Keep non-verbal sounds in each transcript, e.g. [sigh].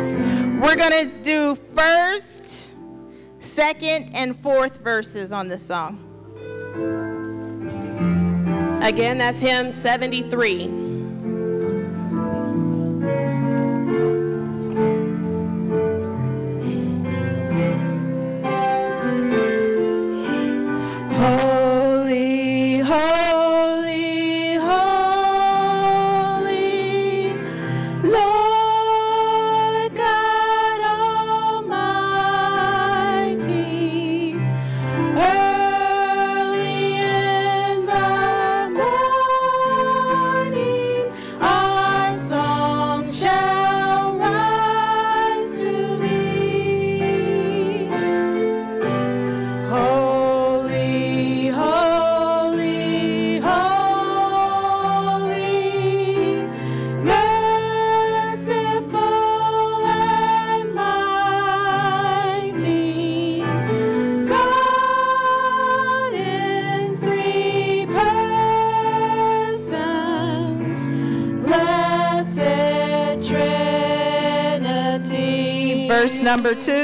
song. We're going to do first, second, and fourth verses on this song. Again, that's hymn 73. Number two.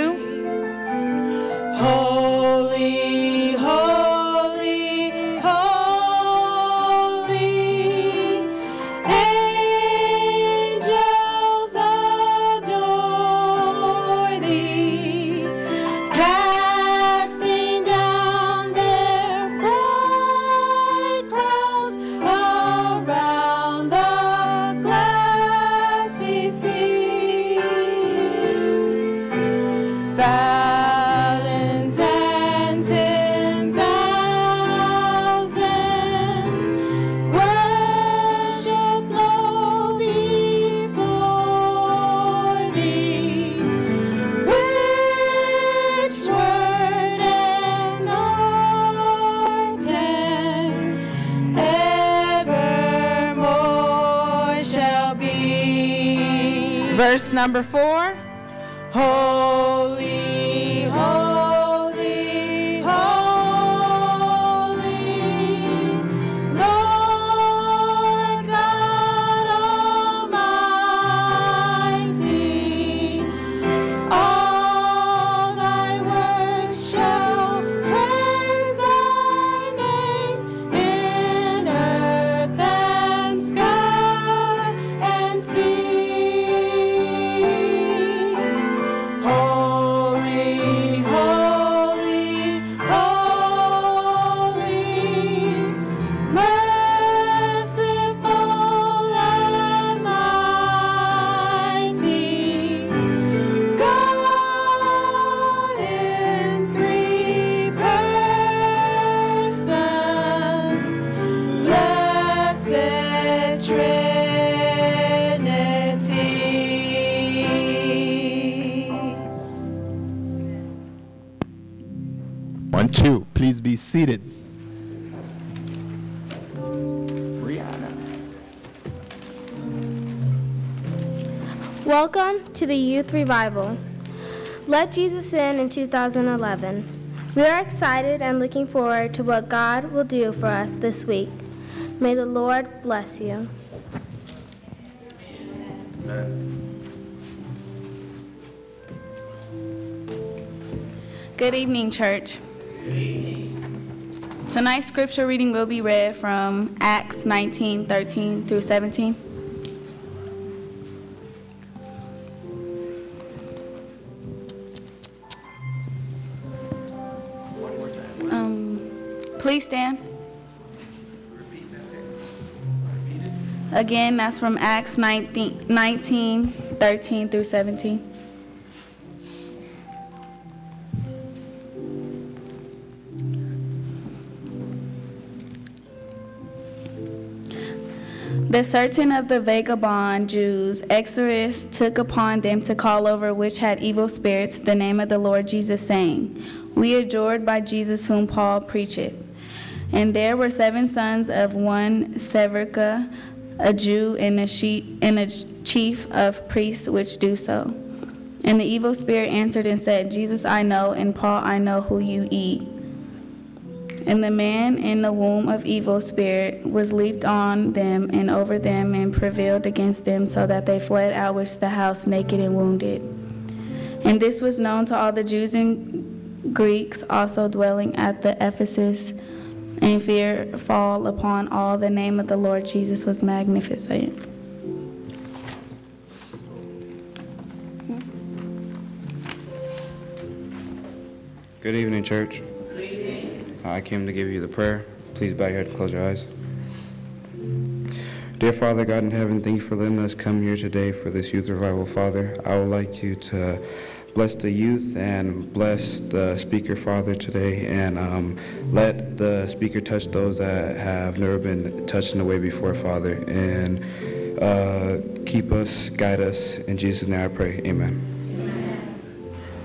Number four. Please be seated. Welcome to the Youth Revival. Let Jesus In in 2011. We are excited and looking forward to what God will do for us this week. May the Lord bless you. Good evening, church. Tonight's scripture reading will be read from Acts 19 13 through 17. Um, please stand. Again, that's from Acts 19, 19 13 through 17. The certain of the vagabond Jews, Exodus took upon them to call over which had evil spirits the name of the Lord Jesus, saying, We adjured by Jesus whom Paul preacheth. And there were seven sons of one Severca, a Jew, and a, she- and a chief of priests which do so. And the evil spirit answered and said, Jesus I know, and Paul I know who you eat. And the man in the womb of evil spirit was leaped on them and over them and prevailed against them, so that they fled outwards to the house naked and wounded. And this was known to all the Jews and Greeks also dwelling at the Ephesus, and fear fall upon all. The name of the Lord Jesus was magnificent. Good evening, church. I came to give you the prayer. Please bow your head and close your eyes. Dear Father God in heaven, thank you for letting us come here today for this youth revival, Father. I would like you to bless the youth and bless the speaker, Father, today, and um, let the speaker touch those that have never been touched in a way before, Father, and uh, keep us, guide us. In Jesus' name I pray. Amen.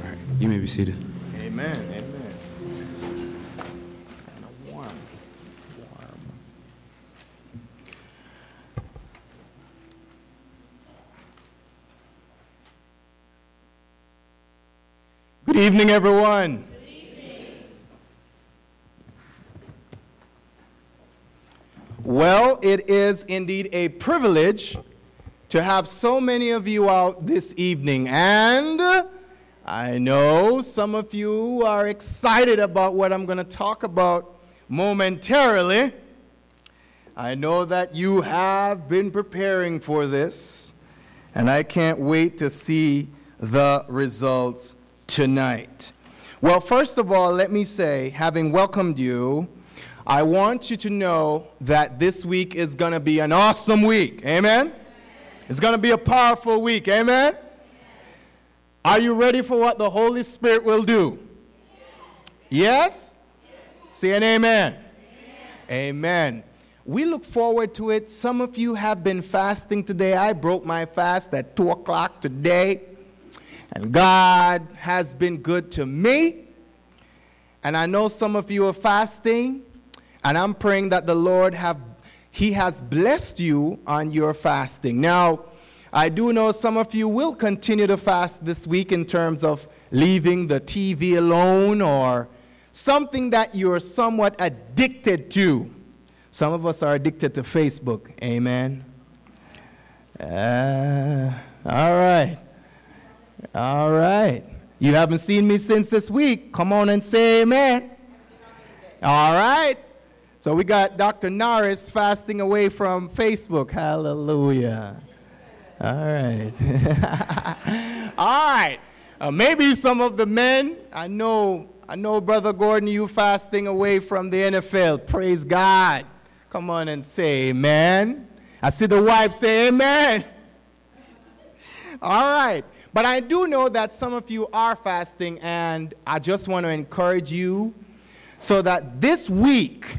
All right, you may be seated. Amen. Amen. It's kind of warm. Warm. Good evening, everyone. Well, it is indeed a privilege to have so many of you out this evening. And I know some of you are excited about what I'm going to talk about momentarily. I know that you have been preparing for this, and I can't wait to see the results tonight. Well, first of all, let me say, having welcomed you, I want you to know that this week is going to be an awesome week. Amen? It's going to be a powerful week. Amen? Are you ready for what the Holy Spirit will do? Yes? Say an amen. Amen. We look forward to it. Some of you have been fasting today. I broke my fast at 2 o'clock today. And God has been good to me. And I know some of you are fasting. And I'm praying that the Lord have He has blessed you on your fasting. Now, I do know some of you will continue to fast this week in terms of leaving the TV alone or something that you're somewhat addicted to. Some of us are addicted to Facebook. Amen. Uh, all right. All right. You haven't seen me since this week. Come on and say amen. All right. So we got Dr. Norris fasting away from Facebook. Hallelujah. All right. [laughs] All right. Uh, maybe some of the men, I know, I know, Brother Gordon, you fasting away from the NFL. Praise God. Come on and say amen. I see the wife say amen. [laughs] All right. But I do know that some of you are fasting, and I just want to encourage you so that this week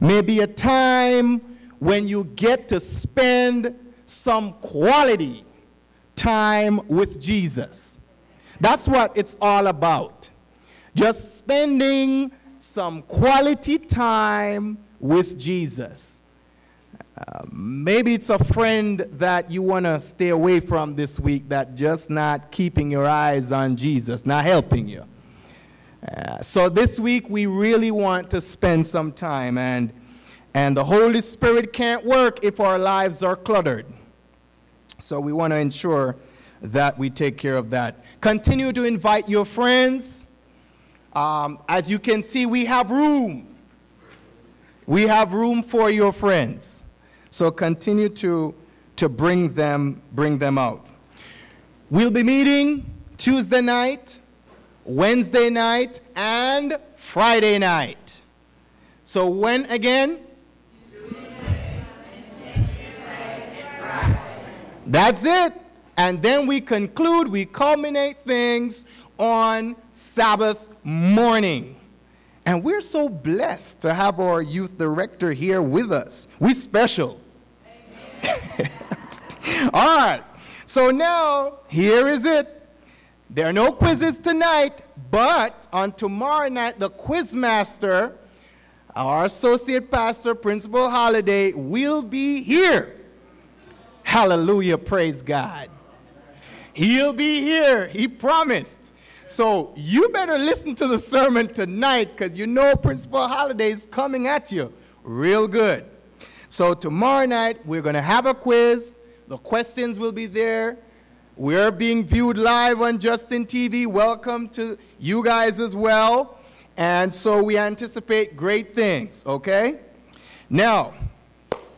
may be a time when you get to spend some quality time with Jesus. That's what it's all about. Just spending some quality time with Jesus. Maybe it's a friend that you want to stay away from this week that just not keeping your eyes on Jesus, not helping you. Uh, so this week we really want to spend some time and and the Holy Spirit can't work if our lives are cluttered. So we want to ensure that we take care of that. Continue to invite your friends. Um, as you can see, we have room. We have room for your friends. So continue to, to bring, them, bring them out. We'll be meeting Tuesday night, Wednesday night, and Friday night. So when again? That's it. And then we conclude, we culminate things on Sabbath morning. And we're so blessed to have our youth director here with us. We special. [laughs] All right. So now, here is it. There are no quizzes tonight, but on tomorrow night, the quiz master, our associate pastor, Principal Holiday, will be here. Hallelujah, praise God. He'll be here, he promised. So you better listen to the sermon tonight because you know Principal Holiday is coming at you real good. So tomorrow night, we're going to have a quiz. The questions will be there. We're being viewed live on Justin TV. Welcome to you guys as well. And so we anticipate great things, okay? Now,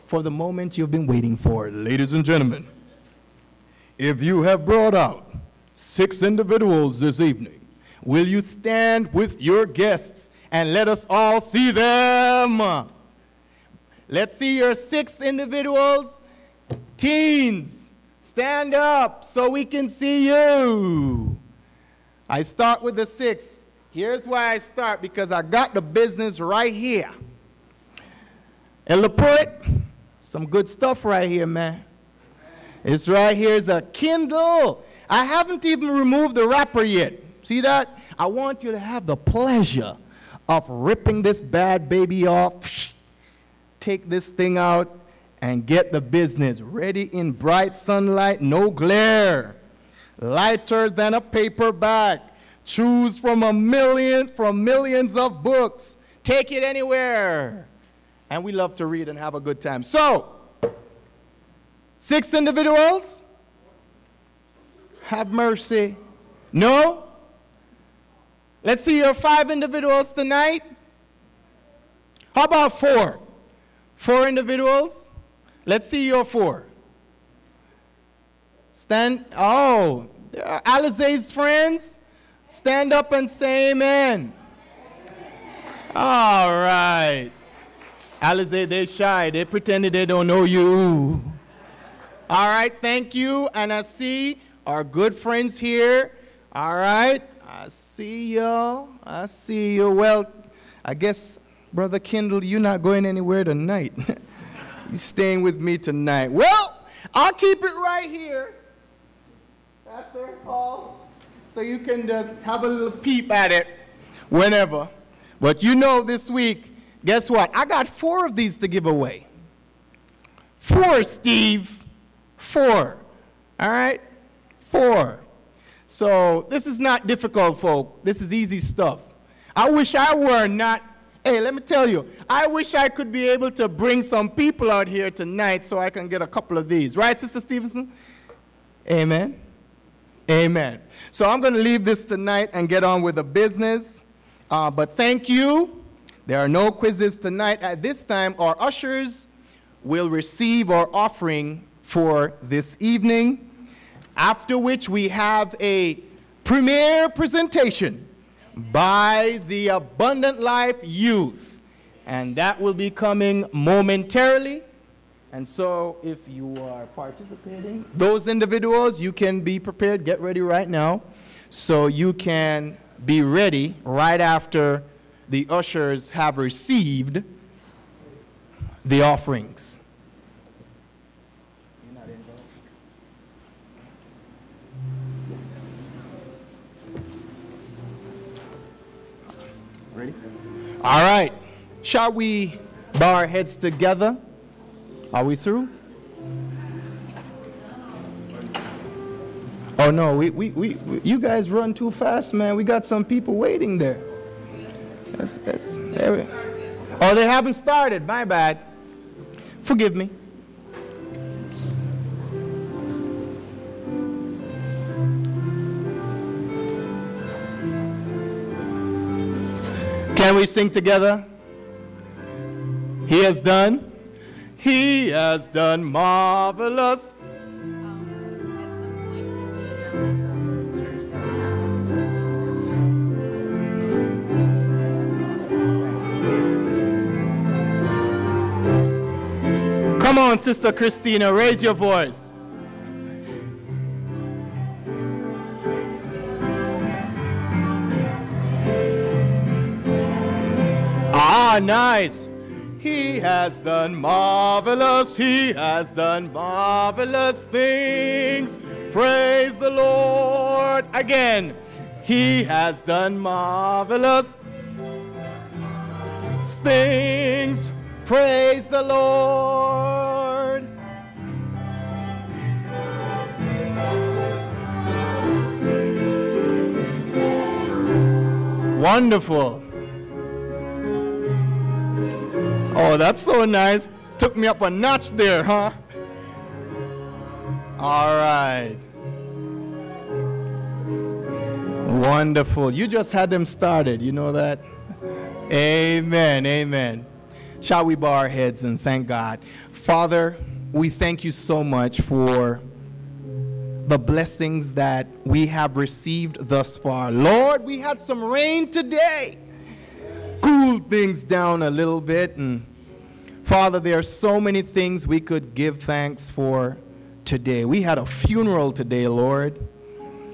for the moment you've been waiting for, ladies and gentlemen, if you have brought out six individuals this evening, will you stand with your guests and let us all see them? Let's see your six individuals. Teens, stand up so we can see you. I start with the six. Here's why I start because I got the business right here. And LaPorte, some good stuff right here, man. It's right here is a Kindle. I haven't even removed the wrapper yet. See that? I want you to have the pleasure of ripping this bad baby off. Take this thing out and get the business ready in bright sunlight, no glare. Lighter than a paperback. Choose from a million, from millions of books. Take it anywhere. And we love to read and have a good time. So, six individuals? Have mercy. No? Let's see your five individuals tonight. How about four? Four individuals? Let's see your four. Stand. Oh, Alize's friends? Stand up and say amen. All right. Alize, they're shy. They pretended they don't know you. All right, thank you. And I see our good friends here. All right, I see y'all. I see you. Well, I guess, Brother Kendall, you're not going anywhere tonight. [laughs] you're staying with me tonight. Well, I'll keep it right here. Pastor Paul so you can just have a little peep at it whenever. But you know, this week, guess what? I got four of these to give away. Four, Steve. Four. All right? Four. So this is not difficult, folk. This is easy stuff. I wish I were not. Hey, let me tell you, I wish I could be able to bring some people out here tonight so I can get a couple of these. Right, Sister Stevenson? Amen. Amen. So I'm going to leave this tonight and get on with the business. Uh, but thank you. There are no quizzes tonight. At this time, our ushers will receive our offering for this evening, after which we have a premiere presentation by the Abundant Life Youth. And that will be coming momentarily. And so, if you are participating, those individuals, you can be prepared, get ready right now, so you can be ready right after the ushers have received the offerings. All right. Shall we bow our heads together? Are we through? Oh no, we, we, we, you guys run too fast, man. We got some people waiting there. That's, that's, there we, oh, they haven't started. My bad. Forgive me. Can we sing together? He has done. He has done marvelous. Come on, Sister Christina, raise your voice. Ah, nice. He has done marvelous, he has done marvelous things. Praise the Lord. Again, he has done marvelous things. Praise the Lord. Wonderful. Oh, that's so nice. Took me up a notch there, huh? All right. Wonderful. You just had them started. You know that? Amen. Amen. Shall we bow our heads and thank God? Father, we thank you so much for the blessings that we have received thus far. Lord, we had some rain today. Cooled things down a little bit. And Father, there are so many things we could give thanks for today. We had a funeral today, Lord.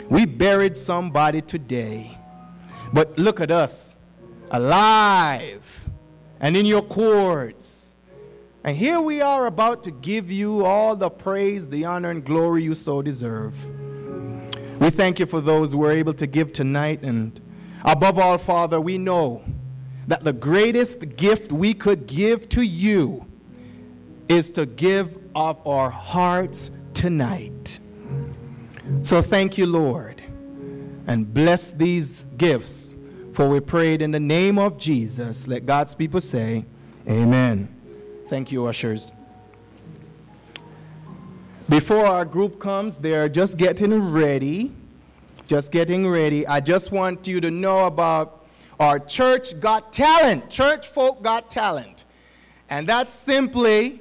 We buried somebody today. But look at us, alive and in your courts. And here we are about to give you all the praise, the honor, and glory you so deserve. We thank you for those who were able to give tonight. And above all, Father, we know that the greatest gift we could give to you is to give of our hearts tonight. So thank you, Lord, and bless these gifts, for we prayed in the name of Jesus. Let God's people say, Amen. Thank you, ushers. Before our group comes, they're just getting ready. Just getting ready. I just want you to know about our church got talent. Church folk got talent. And that's simply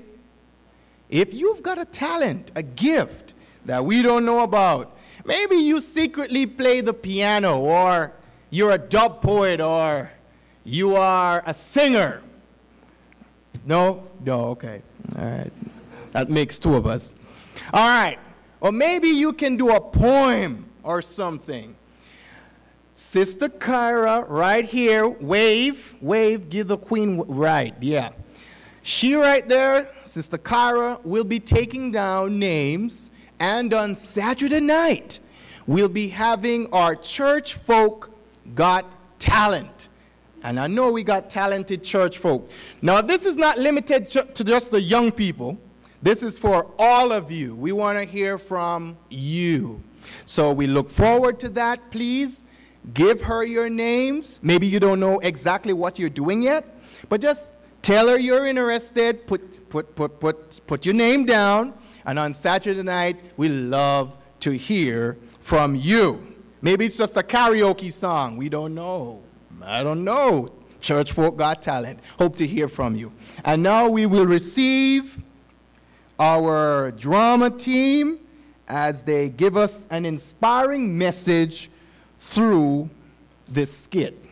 if you've got a talent, a gift that we don't know about, maybe you secretly play the piano, or you're a dub poet, or you are a singer. No? No, okay. All right. That makes two of us. All right. Or maybe you can do a poem or something. Sister Kyra, right here, wave, wave, give the queen, right, yeah. She right there, Sister Kyra, will be taking down names, and on Saturday night, we'll be having our church folk got talent. And I know we got talented church folk. Now, this is not limited to just the young people. This is for all of you. We want to hear from you. So we look forward to that. Please give her your names. Maybe you don't know exactly what you're doing yet, but just Tell her you're interested. Put, put, put, put, put your name down. And on Saturday night, we love to hear from you. Maybe it's just a karaoke song. We don't know. I don't know. Church folk got talent. Hope to hear from you. And now we will receive our drama team as they give us an inspiring message through this skit.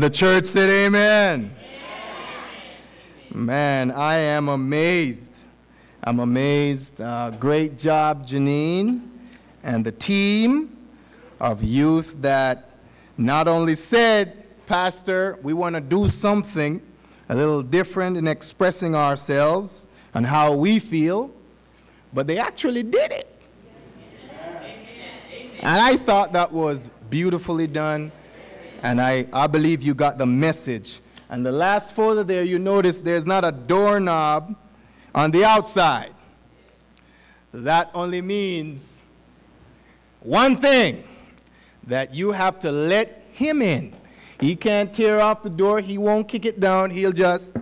And the church said, Amen. Man, I am amazed. I'm amazed. Uh, great job, Janine, and the team of youth that not only said, Pastor, we want to do something a little different in expressing ourselves and how we feel, but they actually did it. And I thought that was beautifully done, and I, I believe you got the message. And the last photo there, you notice there's not a doorknob on the outside. That only means one thing that you have to let him in. He can't tear off the door, he won't kick it down, he'll just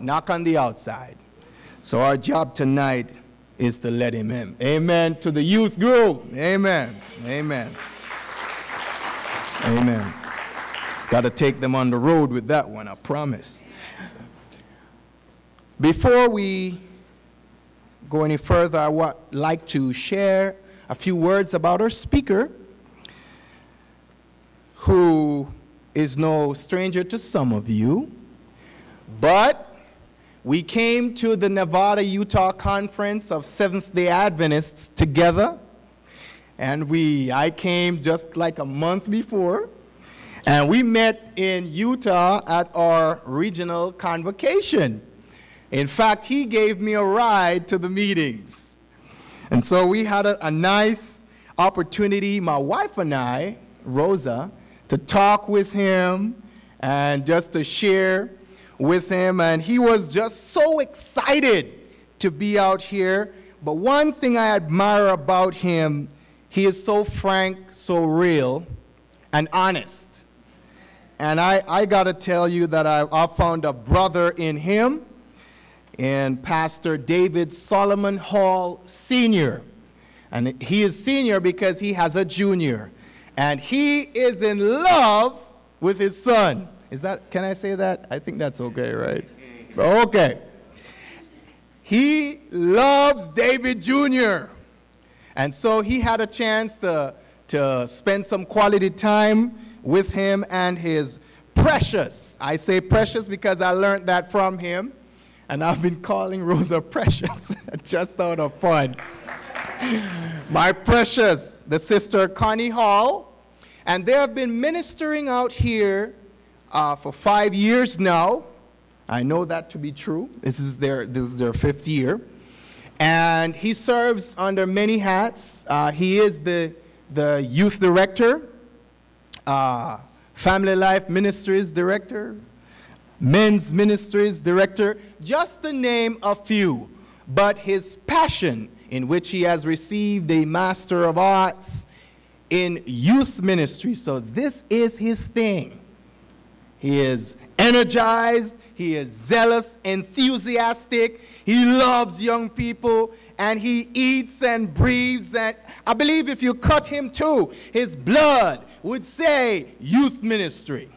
knock on the outside. So, our job tonight is to let him in. Amen. To the youth group. Amen. Amen. Amen. Got to take them on the road with that one, I promise. Before we go any further, I would like to share a few words about our speaker, who is no stranger to some of you, but we came to the Nevada Utah Conference of Seventh day Adventists together, and we, I came just like a month before, and we met in Utah at our regional convocation. In fact, he gave me a ride to the meetings. And so we had a, a nice opportunity, my wife and I, Rosa, to talk with him and just to share with him. And he was just so excited to be out here. But one thing I admire about him, he is so frank, so real, and honest. And I, I got to tell you that I, I found a brother in him, in Pastor David Solomon Hall Sr. And he is senior because he has a junior and he is in love with his son. Is that, can I say that? I think that's okay, right? Okay. He loves David Jr. And so he had a chance to, to spend some quality time with him and his precious. I say precious because I learned that from him. And I've been calling Rosa precious [laughs] just out of fun. My precious, the sister Connie Hall, and they have been ministering out here uh, for five years now. I know that to be true. This is their, this is their fifth year. And he serves under many hats. Uh, he is the, the youth director, uh, family life ministries director, men's ministries director, just to name a few. But his passion in which he has received a Master of Arts in youth ministry. So this is his thing. He is energized, he is zealous, enthusiastic, he loves young people, and he eats and breathes. And I believe if you cut him too, his blood would say youth ministry.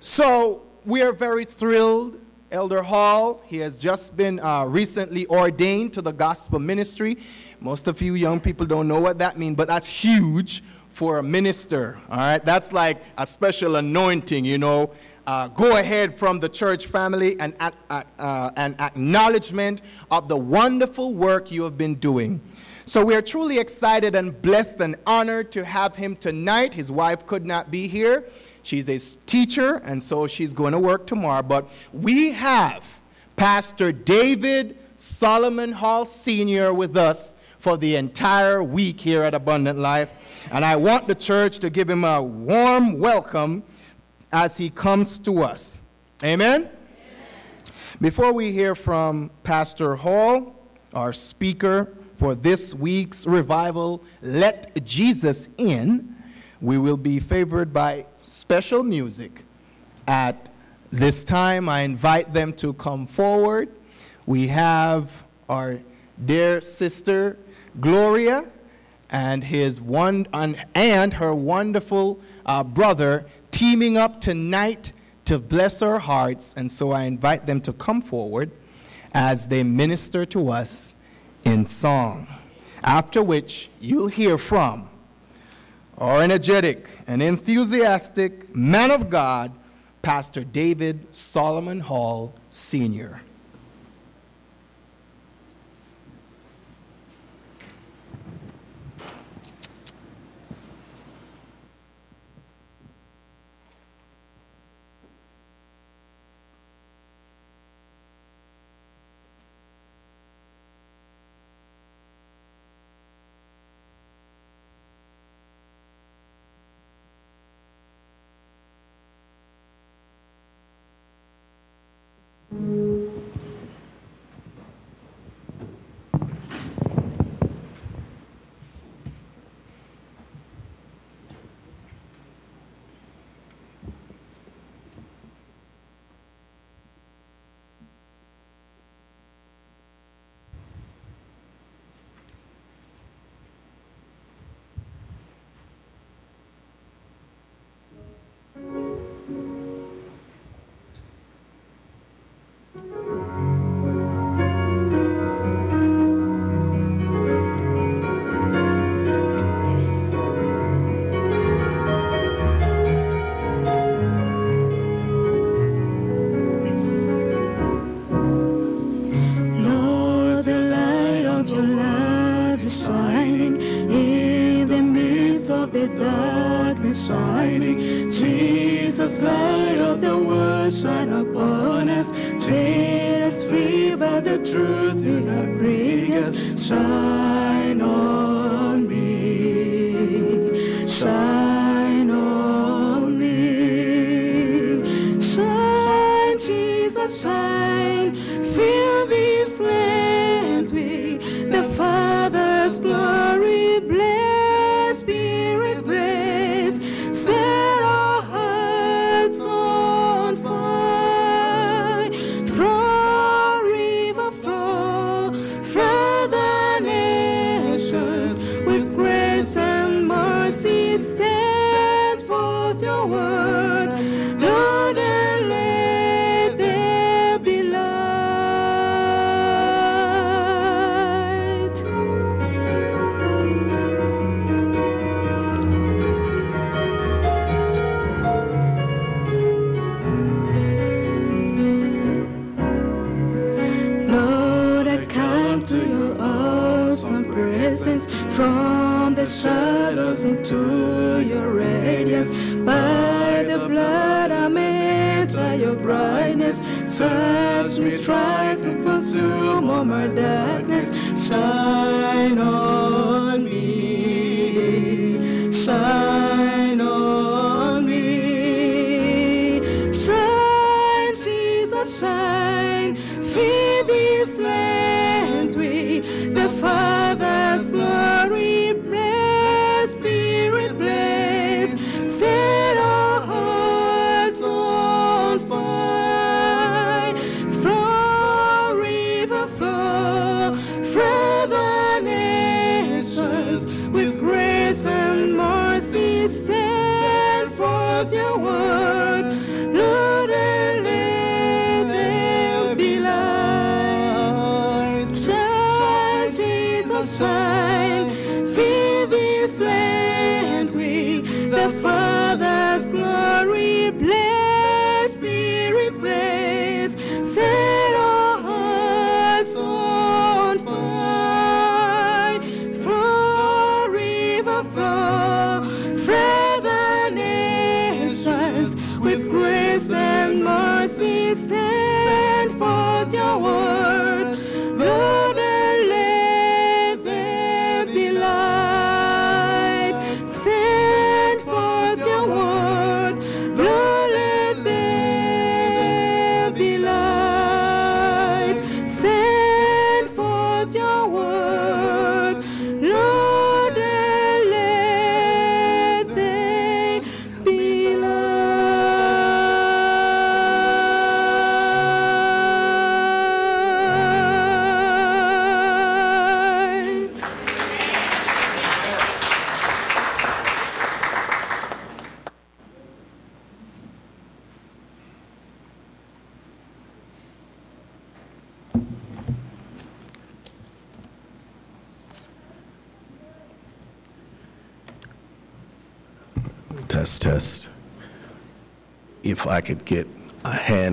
So we are very thrilled Elder Hall. He has just been uh, recently ordained to the gospel ministry. Most of you young people don't know what that means, but that's huge for a minister. All right, that's like a special anointing, you know. Uh, go ahead from the church family and uh, uh, an acknowledgement of the wonderful work you have been doing. So we are truly excited and blessed and honored to have him tonight. His wife could not be here. She's a teacher, and so she's going to work tomorrow. But we have Pastor David Solomon Hall Sr. with us for the entire week here at Abundant Life. And I want the church to give him a warm welcome as he comes to us. Amen? Amen? Before we hear from Pastor Hall, our speaker for this week's revival, Let Jesus In, we will be favored by special music. At this time, I invite them to come forward. We have our dear sister Gloria and his one and her wonderful uh, brother teaming up tonight to bless our hearts. And so I invite them to come forward as they minister to us in song. After which you'll hear from our energetic and enthusiastic man of God, Pastor David Solomon Hall, Sr.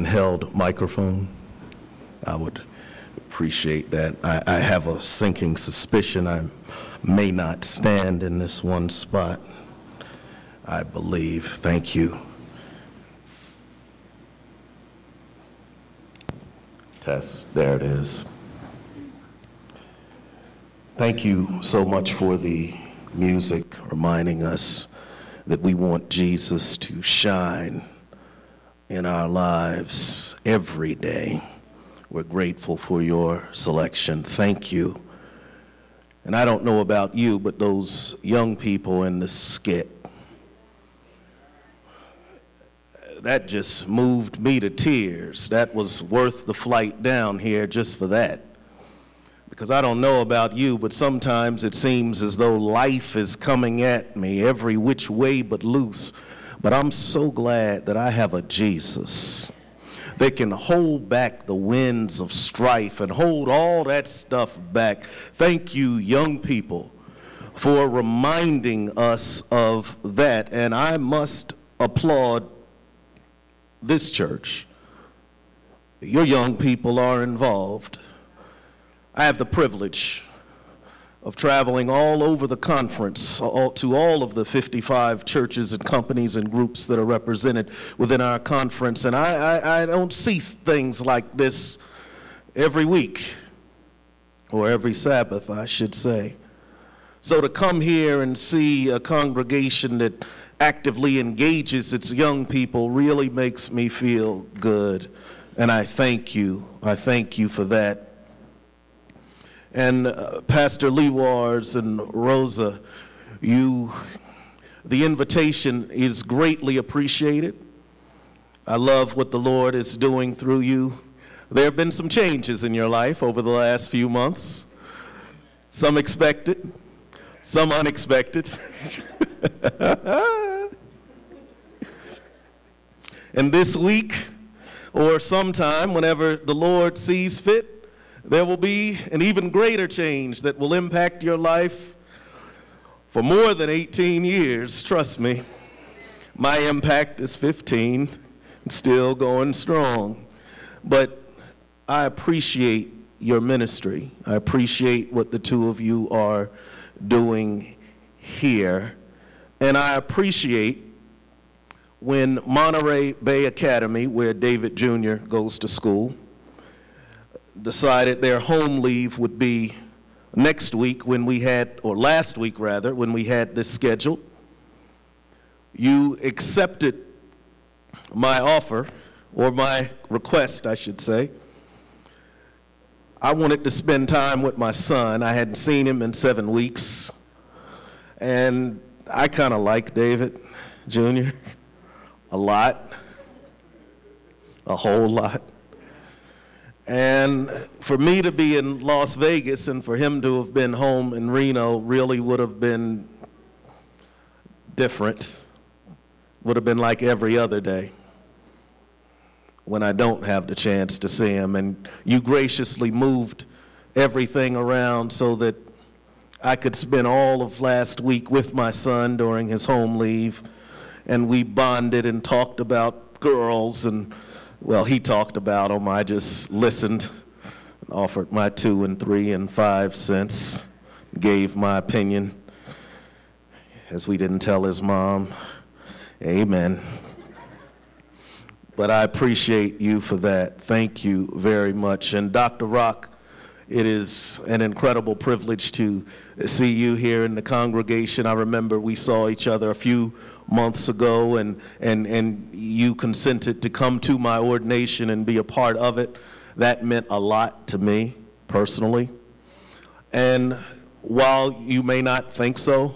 handheld microphone, I would appreciate that. I, I have a sinking suspicion I may not stand in this one spot. I believe. Thank you. Test, there it is. Thank you so much for the music reminding us that we want Jesus to shine in our lives every day. We're grateful for your selection. Thank you. And I don't know about you, but those young people in the skit, that just moved me to tears. That was worth the flight down here just for that. Because I don't know about you, but sometimes it seems as though life is coming at me every which way but loose. But I'm so glad that I have a Jesus that can hold back the winds of strife and hold all that stuff back. Thank you, young people, for reminding us of that. And I must applaud this church. Your young people are involved. I have the privilege of traveling all over the conference all, to all of the 55 churches and companies and groups that are represented within our conference. And I, I, I don't see things like this every week or every Sabbath, I should say. So to come here and see a congregation that actively engages its young people really makes me feel good. And I thank you. I thank you for that. And uh, Pastor Lewards and Rosa, you, the invitation is greatly appreciated. I love what the Lord is doing through you. There have been some changes in your life over the last few months, some expected, some unexpected. [laughs] and this week, or sometime, whenever the Lord sees fit, there will be an even greater change that will impact your life for more than 18 years. Trust me, my impact is 15 and still going strong. But I appreciate your ministry. I appreciate what the two of you are doing here. And I appreciate when Monterey Bay Academy, where David Jr. goes to school, decided their home leave would be next week when we had, or last week rather, when we had this scheduled. You accepted my offer, or my request, I should say. I wanted to spend time with my son. I hadn't seen him in seven weeks. And I kind of like David Jr. [laughs] a lot, a whole lot. And for me to be in Las Vegas and for him to have been home in Reno really would have been different. Would have been like every other day when I don't have the chance to see him. And you graciously moved everything around so that I could spend all of last week with my son during his home leave. And we bonded and talked about girls and well, he talked about them. I just listened, offered my two and three and five cents, gave my opinion, as we didn't tell his mom. Amen. But I appreciate you for that. Thank you very much. And Dr. Rock, it is an incredible privilege to see you here in the congregation. I remember we saw each other a few months ago, and, and, and you consented to come to my ordination and be a part of it. That meant a lot to me personally. And while you may not think so,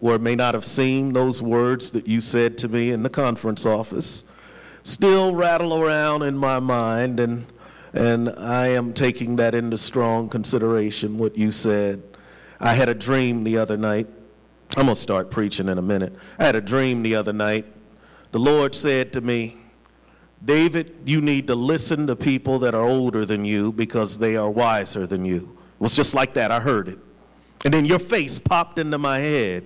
or may not have seen those words that you said to me in the conference office, still rattle around in my mind, and, and I am taking that into strong consideration, what you said. I had a dream the other night I'm going to start preaching in a minute. I had a dream the other night. The Lord said to me, David, you need to listen to people that are older than you because they are wiser than you. It was just like that. I heard it. And then your face popped into my head.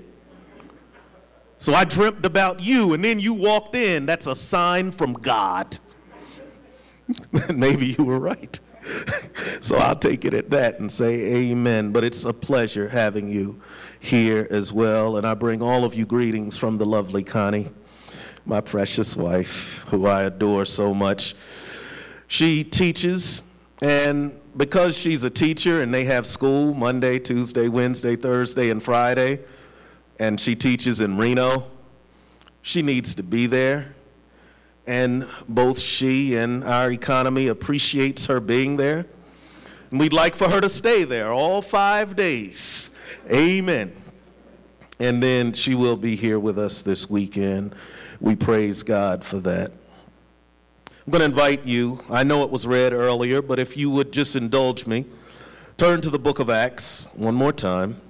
So I dreamt about you, and then you walked in. That's a sign from God. [laughs] Maybe you were right. [laughs] so I'll take it at that and say amen. But it's a pleasure having you here as well. And I bring all of you greetings from the lovely Connie, my precious wife, who I adore so much. She teaches, and because she's a teacher and they have school Monday, Tuesday, Wednesday, Thursday, and Friday, and she teaches in Reno, she needs to be there. And both she and our economy appreciates her being there. And we'd like for her to stay there all five days. Amen. And then she will be here with us this weekend. We praise God for that. I'm going to invite you, I know it was read earlier, but if you would just indulge me, turn to the book of Acts one more time,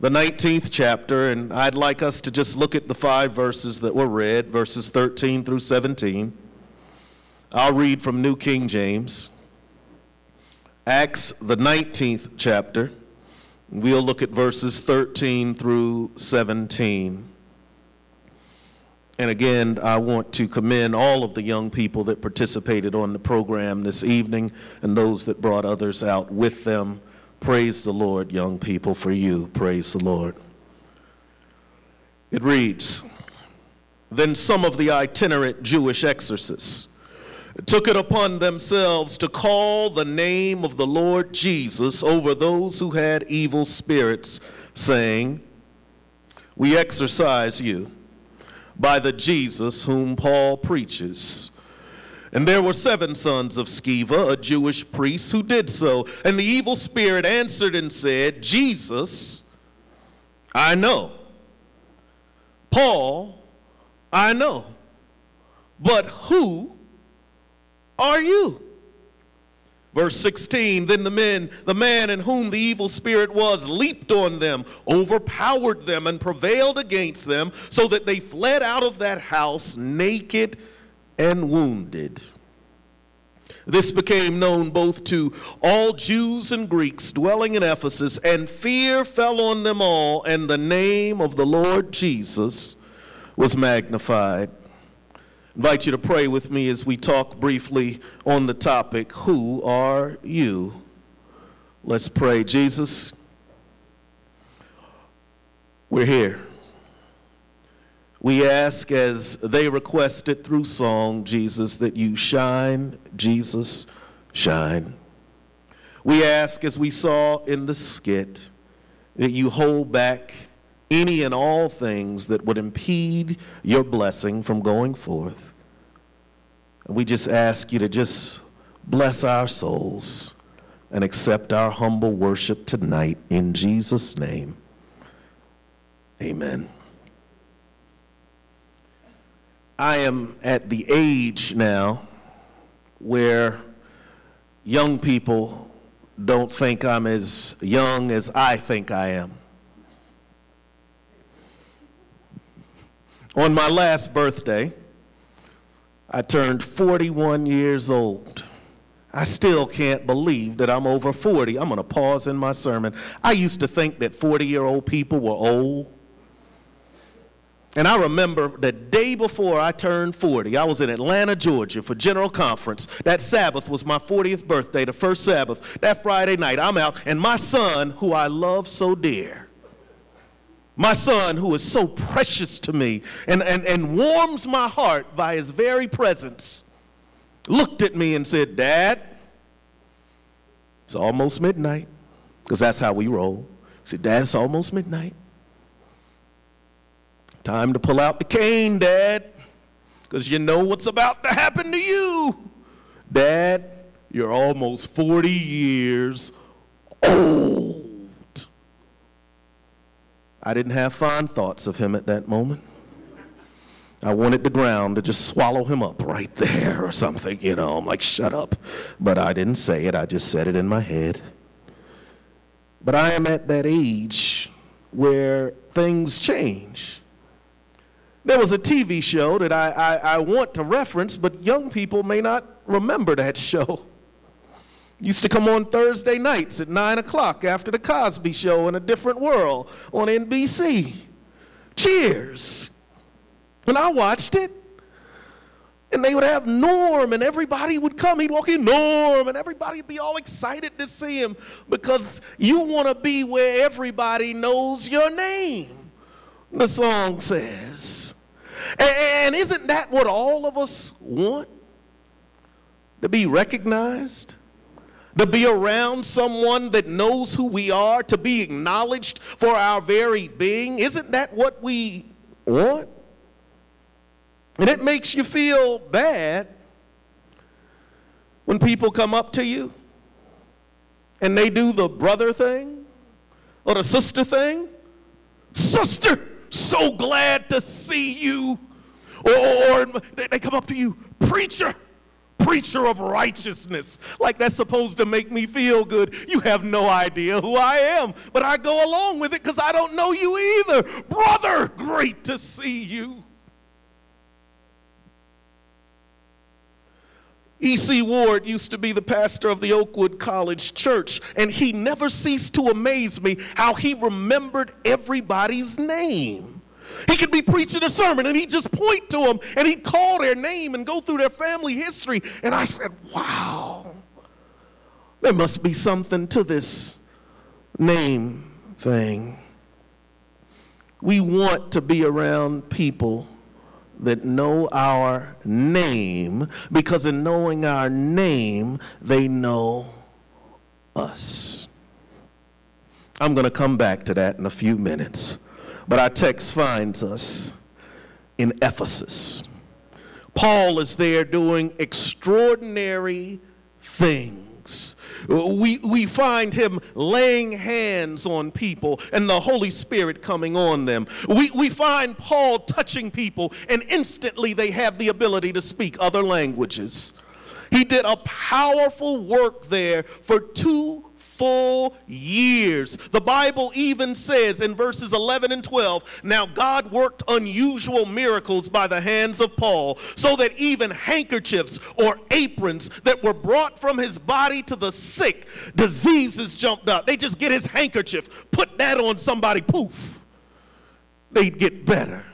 the 19th chapter, and I'd like us to just look at the five verses that were read, verses 13 through 17. I'll read from New King James. Acts, the 19th chapter. We'll look at verses 13 through 17. And again, I want to commend all of the young people that participated on the program this evening and those that brought others out with them. Praise the Lord, young people, for you. Praise the Lord. It reads Then some of the itinerant Jewish exorcists took it upon themselves to call the name of the Lord Jesus over those who had evil spirits, saying, We exorcise you by the Jesus whom Paul preaches. And there were seven sons of Sceva, a Jewish priest, who did so. And the evil spirit answered and said, Jesus, I know. Paul, I know. But who are you? Verse 16, then the men, the man in whom the evil spirit was, leaped on them, overpowered them, and prevailed against them, so that they fled out of that house naked and wounded. This became known both to all Jews and Greeks dwelling in Ephesus, and fear fell on them all, and the name of the Lord Jesus was magnified invite you to pray with me as we talk briefly on the topic Who are you? Let's pray. Jesus, we're here. We ask as they requested through song, Jesus, that you shine, Jesus, shine. We ask as we saw in the skit that you hold back any and all things that would impede your blessing from going forth. And we just ask you to just bless our souls and accept our humble worship tonight in Jesus' name. Amen. I am at the age now where young people don't think I'm as young as I think I am. On my last birthday, I turned 41 years old. I still can't believe that I'm over 40. I'm going to pause in my sermon. I used to think that 40 year old people were old. And I remember the day before I turned 40, I was in Atlanta, Georgia for General Conference. That Sabbath was my 40th birthday, the first Sabbath. That Friday night, I'm out, and my son, who I love so dear, my son, who is so precious to me and, and, and warms my heart by his very presence, looked at me and said, Dad, it's almost midnight, because that's how we roll. He said, Dad, it's almost midnight. Time to pull out the cane, Dad, because you know what's about to happen to you. Dad, you're almost 40 years old. I didn't have fond thoughts of him at that moment. I wanted the ground to just swallow him up right there or something, you know. I'm like, shut up. But I didn't say it, I just said it in my head. But I am at that age where things change. There was a TV show that I, I, I, want to reference, but young people may not remember that [laughs] show. Used to come on Thursday nights at 9 o'clock after the Cosby Show in a different world on NBC. Cheers. And I watched it. And they would have Norm, and everybody would come. He'd walk in, Norm, and everybody would be all excited to see him because you want to be where everybody knows your name, the song says. And isn't that what all of us want? To be recognized? To be around someone that knows who we are? To be acknowledged for our very being? Isn't that what we want? And it makes you feel bad when people come up to you and they do the brother thing or the sister thing. Sister, so glad to see you. Or, or, they come up to you, preacher, preacher of righteousness. Like that's supposed to make me feel good. You have no idea who I am, but I go along with it because I don't know you either. Brother, great to see you. E.C. Ward used to be the pastor of the Oakwood College Church, and he never ceased to amaze me how he remembered everybody's name. He could be preaching a sermon and he'd just point to them and he'd call their name and go through their family history. And I said, wow, there must be something to this name thing. We want to be around people that know our name because in knowing our name, they know us. I'm going to come back to that in a few minutes. But our text finds us in Ephesus. Paul is there doing extraordinary things. We, we find him laying hands on people and the Holy Spirit coming on them. We, we find Paul touching people, and instantly they have the ability to speak other languages. He did a powerful work there for two full years. The Bible even says in verses 11 and 12 Now God worked unusual miracles by the hands of Paul, so that even handkerchiefs or aprons that were brought from his body to the sick, diseases jumped up. They just get his handkerchief, put that on somebody, poof, they'd get better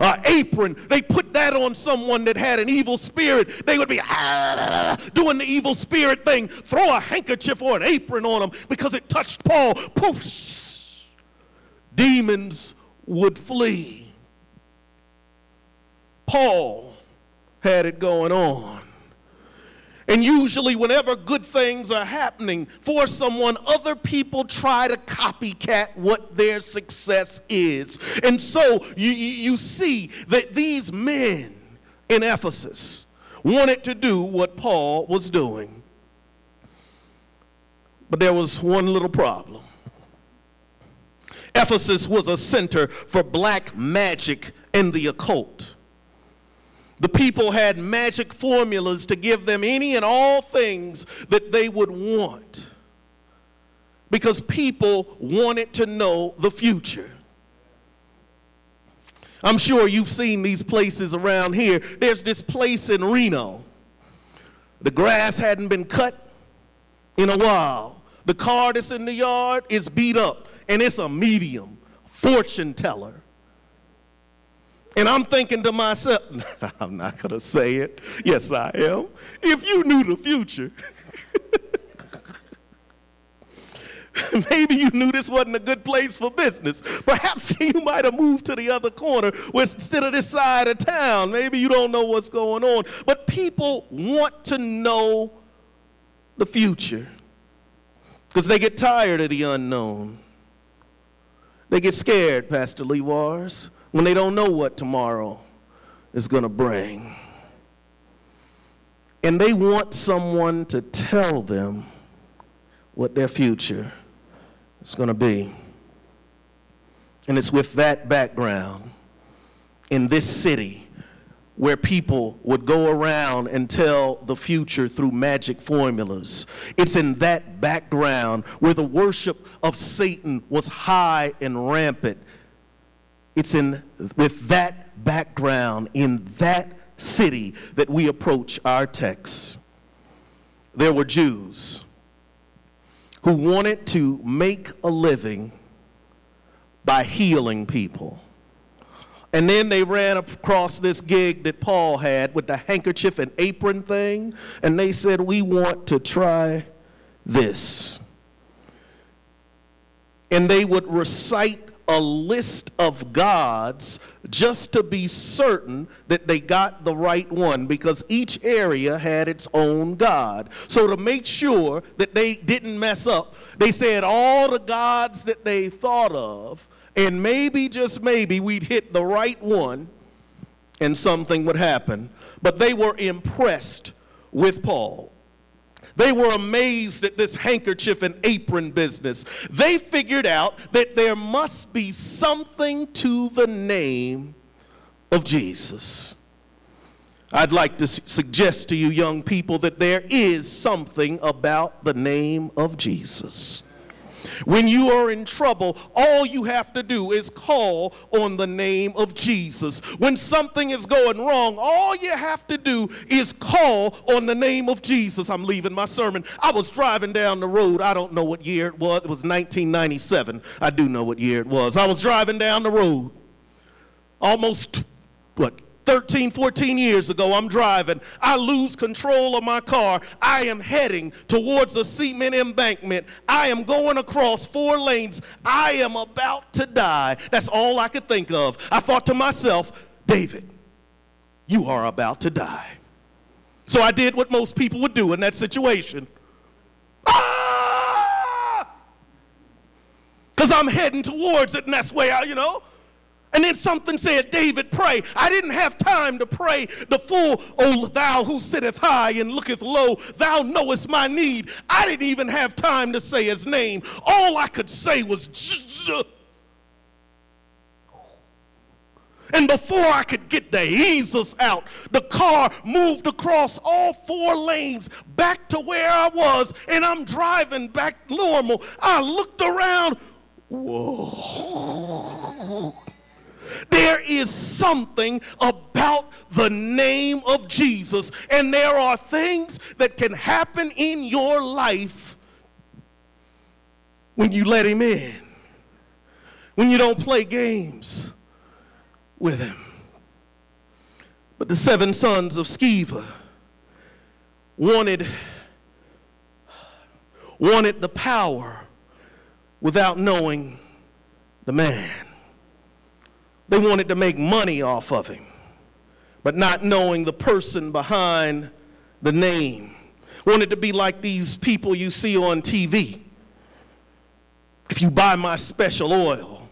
uh, apron, they put that on someone that had an evil spirit. They would be ah, doing the evil spirit thing, throw a handkerchief or an apron on them because it touched Paul. Poof! Demons would flee. Paul had it going on. And usually, whenever good things are happening for someone, other people try to copycat what their success is. And so you, you see that these men in Ephesus wanted to do what Paul was doing. But there was one little problem. Ephesus was a center for black magic and the occult. The people had magic formulas to give them any and all things that they would want because people wanted to know the future. I'm sure you've seen these places around here. There's this place in Reno. The grass hadn't been cut in a while. The car that's in the yard is beat up, and it's a medium fortune teller. And I'm thinking to myself, [laughs] I'm not going to say it. Yes, I am. If you knew the future, [laughs] maybe you knew this wasn't a good place for business. Perhaps [laughs] you might have moved to the other corner instead of this side of town. Maybe you don't know what's going on. But people want to know the future because they get tired of the unknown. They get scared, Pastor Lee Wars when they don't know what tomorrow is going to bring. And they want someone to tell them what their future is going to be. And it's with that background in this city where people would go around and tell the future through magic formulas. It's in that background where the worship of Satan was high and rampant it's in with that background in that city that we approach our text. There were Jews who wanted to make a living by healing people. And then they ran across this gig that Paul had with the handkerchief and apron thing, and they said, We want to try this. And they would recite a list of gods just to be certain that they got the right one because each area had its own god. So to make sure that they didn't mess up, they said all the gods that they thought of, and maybe, just maybe, we'd hit the right one and something would happen. But they were impressed with Paul. They were amazed at this handkerchief and apron business. They figured out that there must be something to the name of Jesus. I'd like to su- suggest to you, young people, that there is something about the name of Jesus. When you are in trouble, all you have to do is call on the name of Jesus. When something is going wrong, all you have to do is call on the name of Jesus. I'm leaving my sermon. I was driving down the road. I don't know what year it was. It was 1997. I do know what year it was. I was driving down the road almost, what, 13, 14 years ago, I'm driving. I lose control of my car. I am heading towards a cement embankment. I am going across four lanes. I am about to die. That's all I could think of. I thought to myself, David, you are about to die. So I did what most people would do in that situation. Ah! Because I'm heading towards it, and that's where I, you know. And then something said, David, pray. I didn't have time to pray the full, O thou who sitteth high and looketh low, thou knowest my need. I didn't even have time to say his name. All I could say was, "J- and before I could get the easels out, the car moved across all four lanes back to where I was, and I'm driving back normal. I looked around. Whoa. There is something about the name of Jesus, and there are things that can happen in your life when you let Him in, when you don't play games with Him. But the seven sons of Sceva wanted, wanted the power without knowing the man. They wanted to make money off of him, but not knowing the person behind the name. Wanted to be like these people you see on TV. If you buy my special oil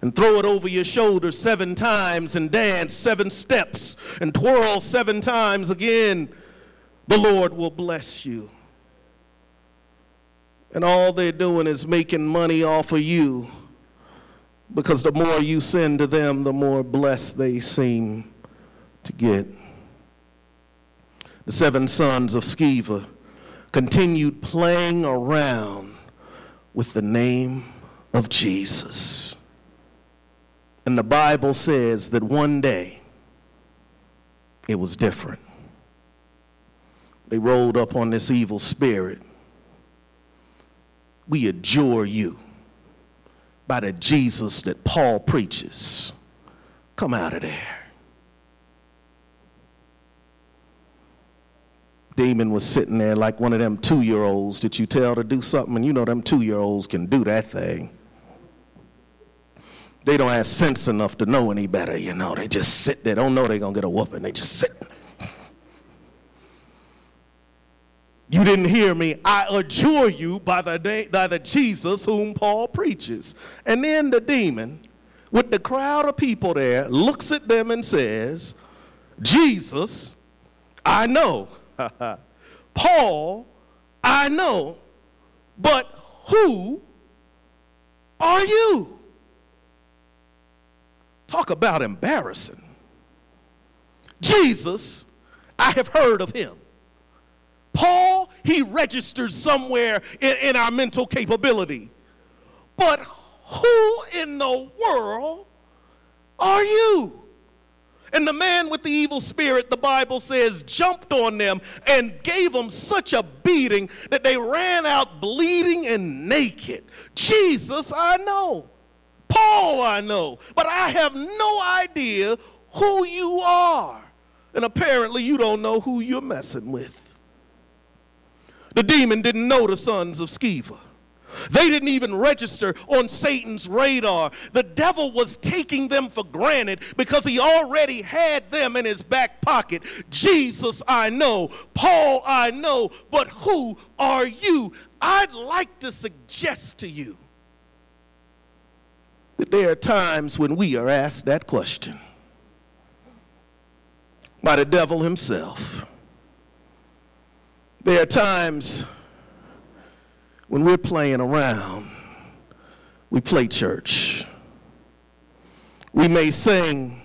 and throw it over your shoulder seven times and dance seven steps and twirl seven times again, the Lord will bless you. And all they're doing is making money off of you because the more you send to them, the more blessed they seem to get. The seven sons of Sceva continued playing around with the name of Jesus. And the Bible says that one day it was different. They rolled up on this evil spirit. We adjure you by the Jesus that Paul preaches. Come out of there. Demon was sitting there like one of them two year olds that you tell to do something, and you know them two year olds can do that thing. They don't have sense enough to know any better, you know. They just sit there, don't know they're going to get a whooping. They just sit. You didn't hear me. I adjure you by the, by the Jesus whom Paul preaches. And then the demon, with the crowd of people there, looks at them and says, Jesus, I know. [laughs] Paul, I know. But who are you? Talk about embarrassing. Jesus, I have heard of him. Paul, he registers somewhere in, in, our mental capability. But who in the world are you? And the man with the evil spirit, the Bible says, jumped on them and gave them such a beating that they ran out bleeding and naked. Jesus, I know. Paul I know, but I have no idea who you are. And apparently you don't know who you're messing with. The demon didn't know the sons of Sceva. They didn't even register on Satan's radar. The devil was taking them for granted because he already had them in his back pocket. Jesus, I know. Paul, I know. But who are you? I'd like to suggest to you that there are times when we are asked that question by the devil himself. There are times when we're playing around, we play church. We may sing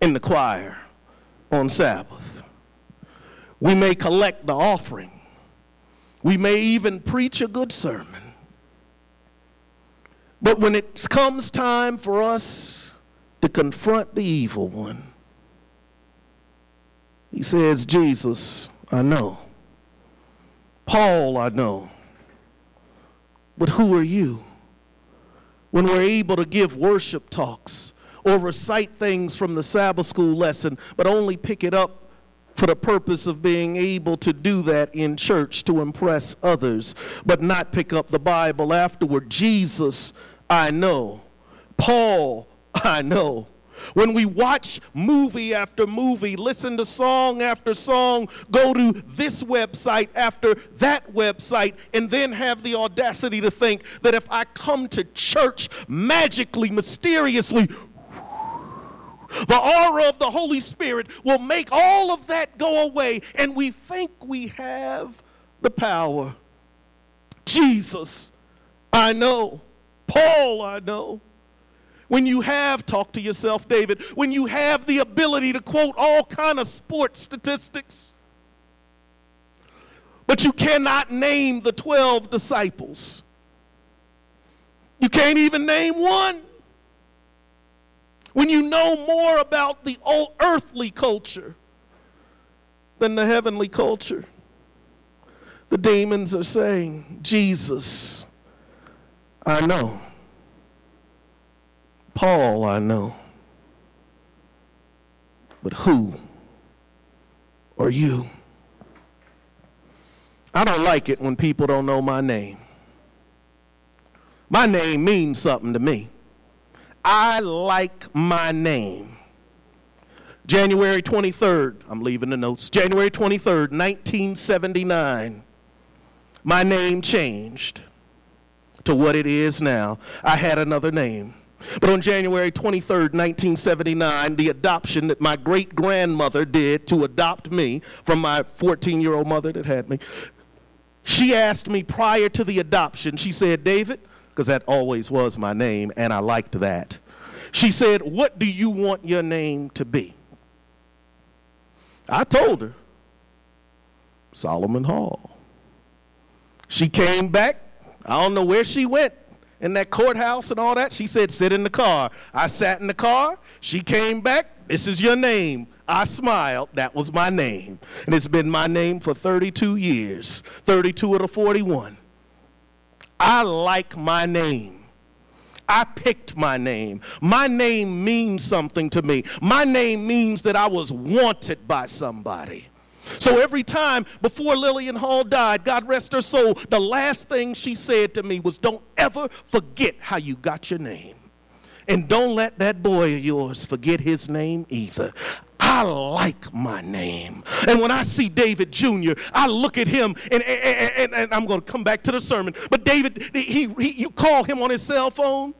in the choir on Sabbath. We may collect the offering. We may even preach a good sermon. But when it comes time for us to confront the evil one, he says, Jesus, I know. Paul, I know. But who are you? When we're able to give worship talks or recite things from the Sabbath school lesson, but only pick it up for the purpose of being able to do that in church to impress others, but not pick up the Bible afterward. Jesus, I know. Paul, I know. When we watch movie after movie, listen to song after song, go to this website after that website, and then have the audacity to think that if I come to church magically, mysteriously, the aura of the Holy Spirit will make all of that go away, and we think we have the power. Jesus, I know. Paul, I know when you have talk to yourself david when you have the ability to quote all kind of sports statistics but you cannot name the 12 disciples. You can't even name one. When you know more about the old earthly culture than the heavenly culture the demons are saying jesus i know Paul I know. But who are you? I don't like it when people don't know my name. My name means something to me. I like my name. January 23rd, I'm leaving the notes. January 23rd, 1979, my name changed to what it is now. I had another name. But on January 23rd, 1979, the adoption that my great grandmother did to adopt me from my 14 year old mother that had me, she asked me prior to the adoption, she said, David, because that always was my name, and I liked that. She said, What do you want your name to be? I told her, Solomon Hall. She came back. I don't know where she went in that courthouse and all that? She said, sit in the car. I sat in the car. She came back. This is your name. I smiled. That was my name. And it's been my name for 32 years, 32 of the 41. I like my name. I picked my name. My name means something to me. My name means that I was wanted by somebody. So every time before Lillian Hall died, God rest her soul, the last thing she said to me was, Don't ever forget how you got your name. And don't let that boy of yours forget his name either. I like my name. And when I see David Jr., I look at him, and, and, and, and I'm going to come back to the sermon. But David, he, he, you call him on his cell phone.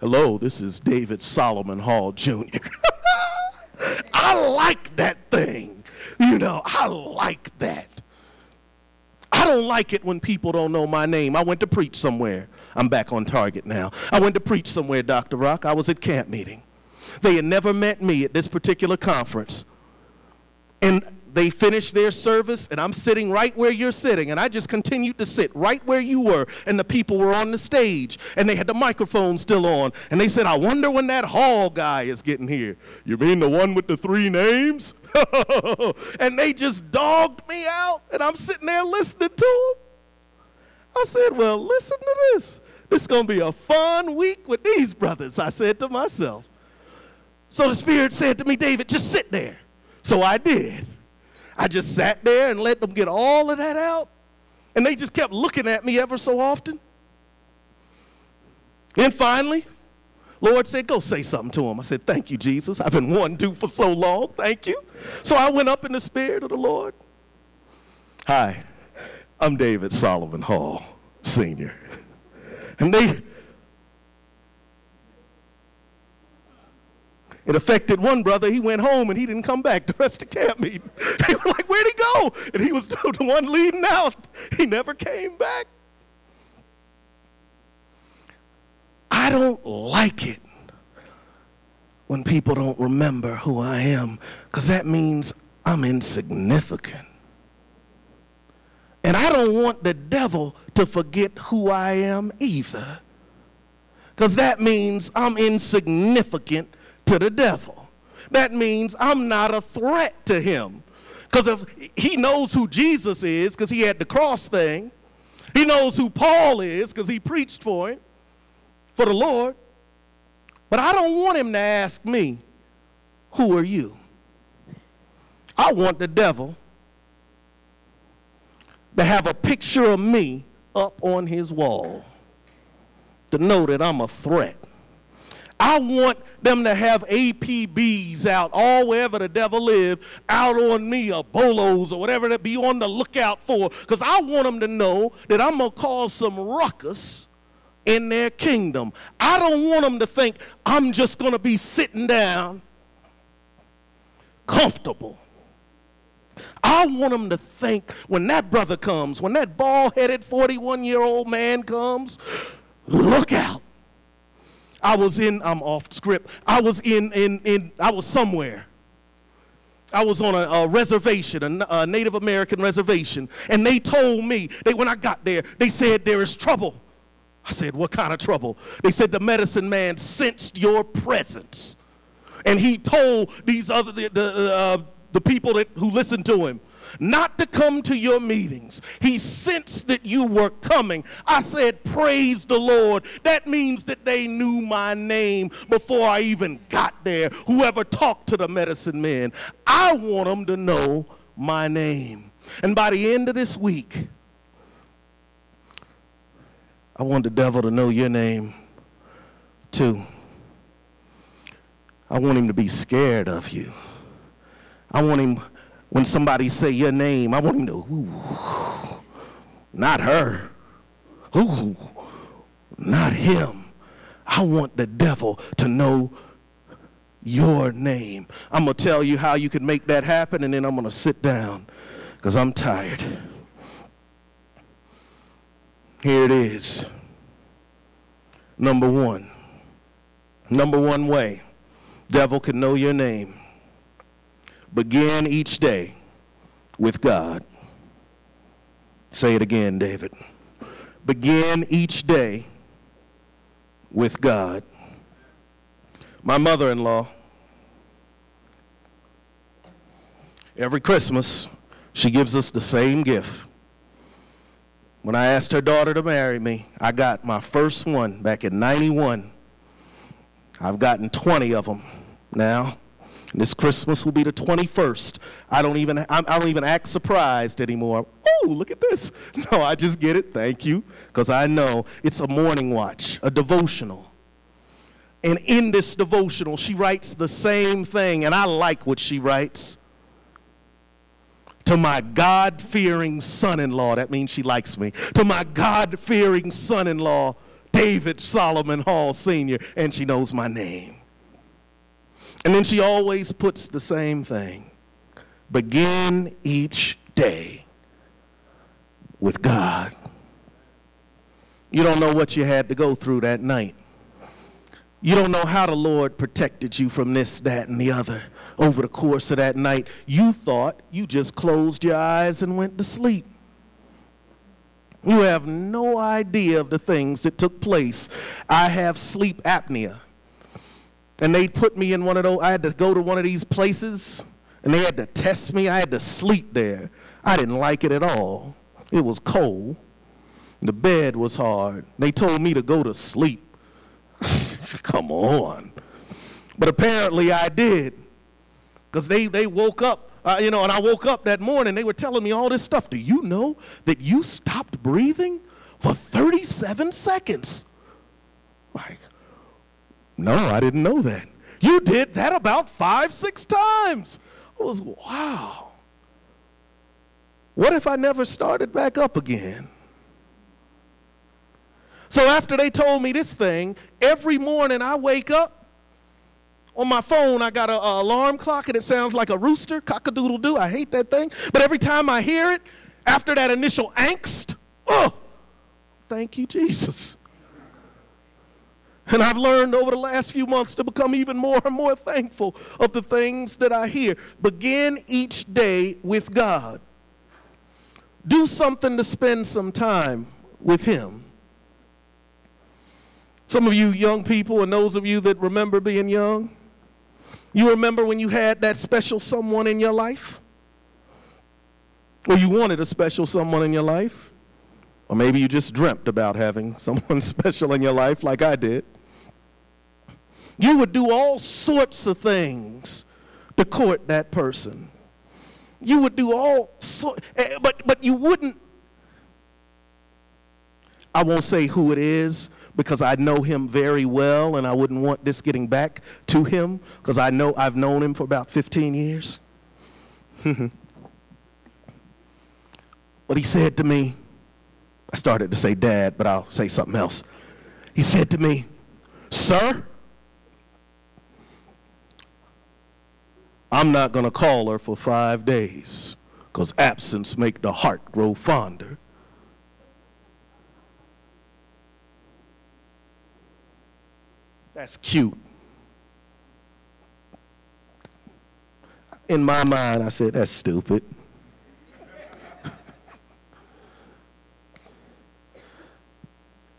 Hello, this is David Solomon Hall Jr. [laughs] I like that thing. You know, I like that. I don't like it when people don't know my name. I went to preach somewhere. I'm back on target now. I went to preach somewhere, Dr. Rock. I was at camp meeting. They had never met me at this particular conference. And they finished their service, and I'm sitting right where you're sitting, and I just continued to sit right where you were, and the people were on the stage, and they had the microphone still on, and they said, I wonder when that hall guy is getting here. You mean the one with the three names? [laughs] and they just dogged me out, and I'm sitting there listening to them. I said, Well, listen to this. It's going to be a fun week with these brothers, I said to myself. So the Spirit said to me, David, just sit there. So I did. I just sat there and let them get all of that out. And they just kept looking at me ever so often. And finally, Lord said, Go say something to him. I said, Thank you, Jesus. I've been wanting to for so long. Thank you. So I went up in the Spirit of the Lord. Hi, I'm David Solomon Hall, Sr. And they, it affected one brother. He went home and he didn't come back the rest of the camp meeting. [laughs] They were like, Where'd he go? And he was [laughs] the one leading out. He never came back. I don't like it when people don't remember who I am because that means I'm insignificant. And I don't want the devil to forget who I am either because that means I'm insignificant to the devil. That means I'm not a threat to him. Because if he knows who Jesus is, because he had the cross thing, he knows who Paul is, because he preached for him, for the Lord. But I don't want him to ask me, Who are you? I want the devil to have a picture of me up on his wall to know that I'm a threat. I want them to have APBs out all wherever the devil live, out on me or bolos or whatever to be on the lookout for. Because I want them to know that I'm going to cause some ruckus in their kingdom. I don't want them to think I'm just going to be sitting down comfortable. I want them to think when that brother comes, when that bald headed 41 year old man comes, look out. I was in, I'm off script. I was in, in, in I was somewhere. I was on a, a reservation, a, a, Native American reservation, and they told me, they, when I got there, they said there is trouble. I said, what kind of trouble? They said the medicine man sensed your presence. And he told these other, the, the, uh, the people that, who listened to him, not to come to your meetings. He sensed that you were coming. I said, Praise the Lord. That means that they knew my name before I even got there. Whoever talked to the medicine men, I want them to know my name. And by the end of this week, I want the devil to know your name too. I want him to be scared of you. I want him when somebody say your name, I want him to, ooh, not her. Ooh, not him. I want the devil to know your name. I'm going to tell you how you can make that happen, and then I'm going to sit down because I'm tired. Here it is. Number one. Number one way devil can know your name Begin each day with God. Say it again, David. Begin each day with God. My mother in law, every Christmas, she gives us the same gift. When I asked her daughter to marry me, I got my first one back in 91. I've gotten 20 of them now. This Christmas will be the 21st. I don't even I don't even act surprised anymore. Oh, look at this. [laughs] No, I just get it. Thank you, because I know it's a morning watch, a devotional. And in this devotional, she writes the same thing, and I like what she writes. To my God fearing son in law, that means she likes me. To my God fearing son in law, David Solomon Hall Sr., and she knows my name. And then she always puts the same thing begin each day with God. You don't know what you had to go through that night. You don't know how the Lord protected you from this, that, and the other over the course of that night. You thought you just closed your eyes and went to sleep. You have no idea of the things that took place. I have sleep apnea and they put me in one of those, I had to go to one of these places and they had to test me. I had to sleep there. I didn't like it at all. It was cold. The bed was hard. They told me to go to sleep. [laughs] Come on. But apparently I did. Because they, they woke up, uh, you know, and I woke up that morning. They were telling me all this stuff. Do you know that you stopped breathing for 37 seconds? Like, no, I didn't know that. You did that about five, six times. I was, wow. What if I never started back up again? So after they told me this thing, every morning I wake up. On my phone, I got an alarm clock and it sounds like a rooster, cock a doodle doo. I hate that thing. But every time I hear it, after that initial angst, oh, thank you, Jesus. And I've learned over the last few months to become even more and more thankful of the things that I hear. Begin each day with God. Do something to spend some time with Him. Some of you young people, and those of you that remember being young, you remember when you had that special someone in your life? Or you wanted a special someone in your life? Or maybe you just dreamt about having [laughs] someone special in your life like I did. You would do all sorts of things to court that person. You would do all sort, eh, but but you wouldn't. I won't say who it is because I know him very well, and I wouldn't want this getting back to him because I know I've known him for about 15 years. [laughs] but he said to me, I started to say dad, but I'll say something else. He said to me, Sir, I'm not going to call her for five days because absence make the heart grow fonder. That's cute. In my mind, I said, that's stupid.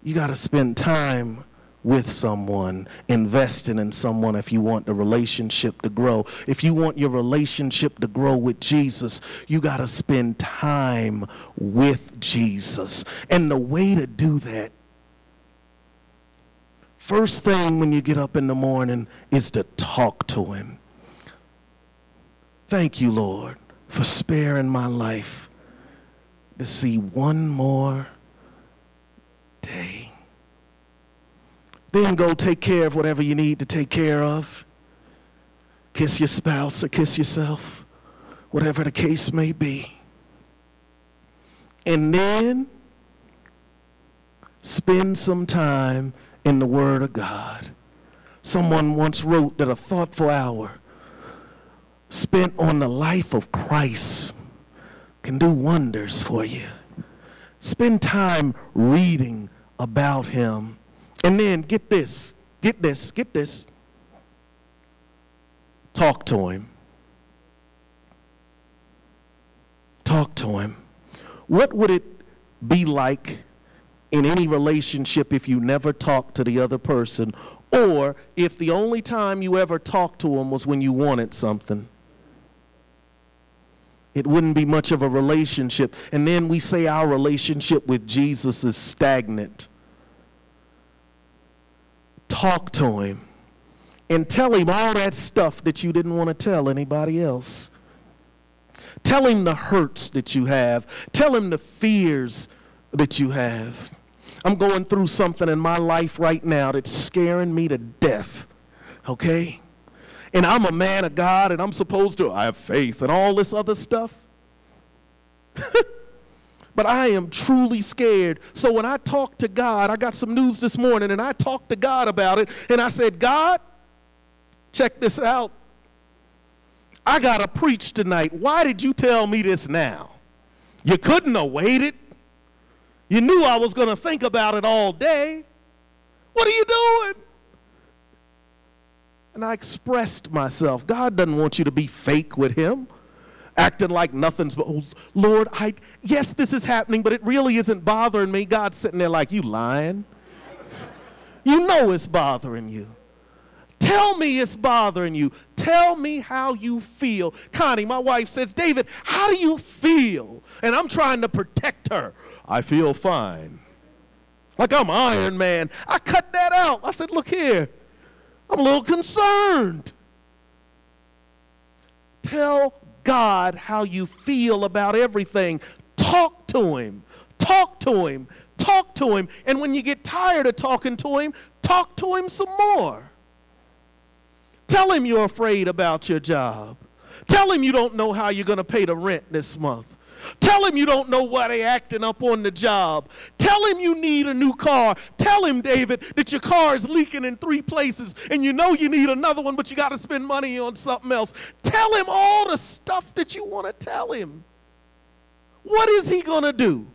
You got to spend time with someone, investing in someone if you want the relationship to grow. If you want your relationship to grow with Jesus, you got to spend time with Jesus. And the way to do that, first thing when you get up in the morning, is to talk to Him. Thank you, Lord, for sparing my life to see one more day. Then go take care of whatever you need to take care of. Kiss your spouse or kiss yourself, whatever the case may be. And then spend some time in the Word of God. Someone once wrote that a thoughtful hour spent on the life of Christ can do wonders for you. Spend time reading about Him and then get this, get this, get this. Talk to him. Talk to him. What would it be like in any relationship if you never talked to the other person or if the only time you ever talked to them was when you wanted something? It wouldn't be much of a relationship. And then we say our relationship with Jesus is stagnant talk to him and tell him all that stuff that you didn't want to tell anybody else. Tell him the hurts that you have. Tell him the fears that you have. I'm going through something in my life right now that's scaring me to death. Okay? And I'm a man of God and I'm supposed to, I have faith and all this other stuff. [laughs] but I am truly scared. So when I talk to God, I got some news this morning and I talked to God about it and I said, God, check this out. I got to preach tonight. Why did you tell me this now? You couldn't have waited. You knew I was going to think about it all day. What are you doing? And I expressed myself. God doesn't want you to be fake with Him acting like nothing's, But, oh, Lord, I, yes, this is happening, but it really isn't bothering me. God's sitting there like, you lying. You know it's bothering you. Tell me it's bothering you. Tell me how you feel. Connie, my wife says, David, how do you feel? And I'm trying to protect her. I feel fine. Like I'm Iron Man. I cut that out. I said, Look here, I'm a little concerned. Tell God how you feel about everything. Talk to Him. Talk to Him. Talk to Him. And when you get tired of talking to Him, talk to Him some more. Tell Him you're afraid about your job. Tell Him you don't know how you're going to pay the rent this month. Tell him you don't know why they acting up on the job. Tell him you need a new car. Tell him, David, that your car is leaking in three places and you know you need another one, but you got to spend money on something else. Tell him all the stuff that you want to tell him. What is he going to do?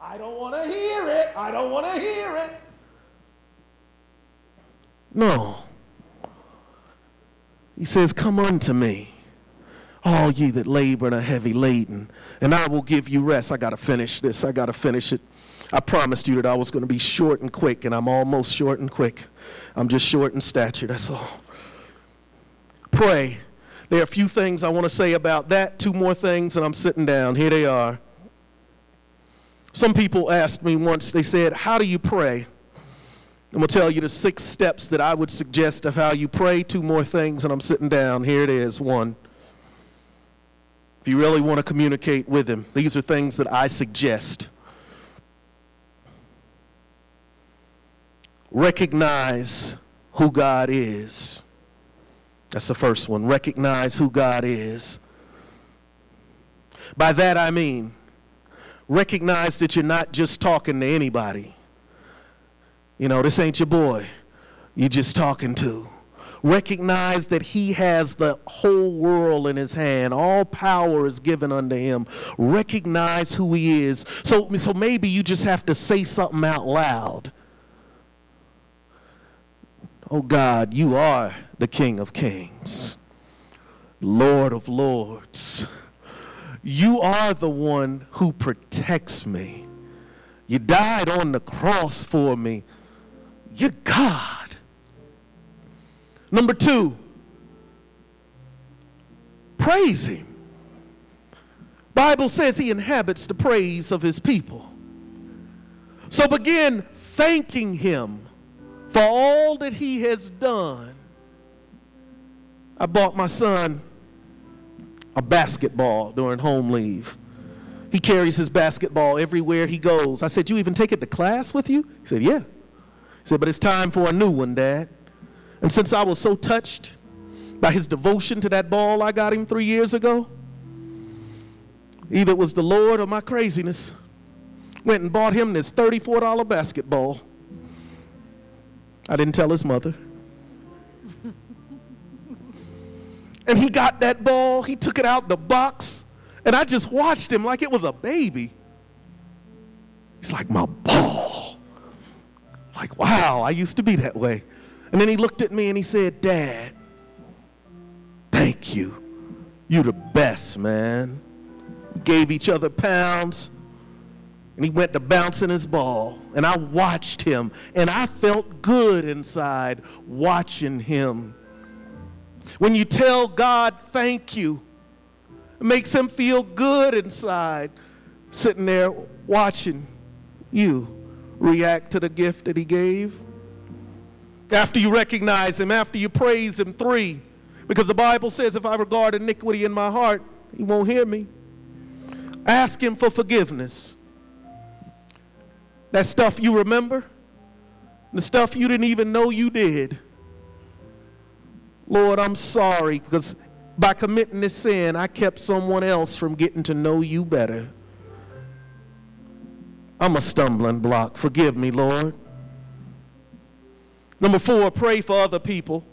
I don't want to hear it. I don't want to hear it. No. He says, Come unto me, all ye that labor and are heavy laden, and I will give you rest. I got to finish this. I got to finish it. I promised you that I was going to be short and quick, and I'm almost short and quick. I'm just short in stature, that's all. Pray. There are a few things I want to say about that, two more things, and I'm sitting down. Here they are. Some people asked me once, they said, How do you pray? I'm going to tell you the six steps that I would suggest of how you pray. Two more things, and I'm sitting down. Here it is. One. If you really want to communicate with Him, these are things that I suggest. Recognize who God is. That's the first one. Recognize who God is. By that I mean, recognize that you're not just talking to anybody. You know, this ain't your boy you're just talking to. Recognize that he has the whole world in his hand. All power is given unto him. Recognize who he is. So, so maybe you just have to say something out loud. Oh God, you are the King of Kings, Lord of Lords. You are the one who protects me. You died on the cross for me. You're God. Number two, praise him. Bible says he inhabits the praise of his people. So begin thanking him for all that he has done. I bought my son a basketball during home leave. He carries his basketball everywhere he goes. I said, You even take it to class with you? He said, Yeah. He said, But it's time for a new one, Dad. And since I was so touched by his devotion to that ball I got him three years ago, either it was the Lord or my craziness, went and bought him this $34 basketball. I didn't tell his mother. [laughs] and he got that ball, he took it out the box, and I just watched him like it was a baby. He's like, my ball. Like, wow, I used to be that way. And then he looked at me and he said, Dad, thank you. You're the best, man. We gave each other pounds. And he went to bouncing his ball. And I watched him. And I felt good inside watching him. When you tell God thank you, it makes him feel good inside, sitting there watching you react to the gift that he gave. After you recognize him, after you praise him, three, because the Bible says, if I regard iniquity in my heart, he won't hear me. Ask him for forgiveness. That stuff you remember, the stuff you didn't even know you did. Lord, I'm sorry because by committing this sin, I kept someone else from getting to know you better. I'm a stumbling block. Forgive me, Lord. Number four, pray for other people.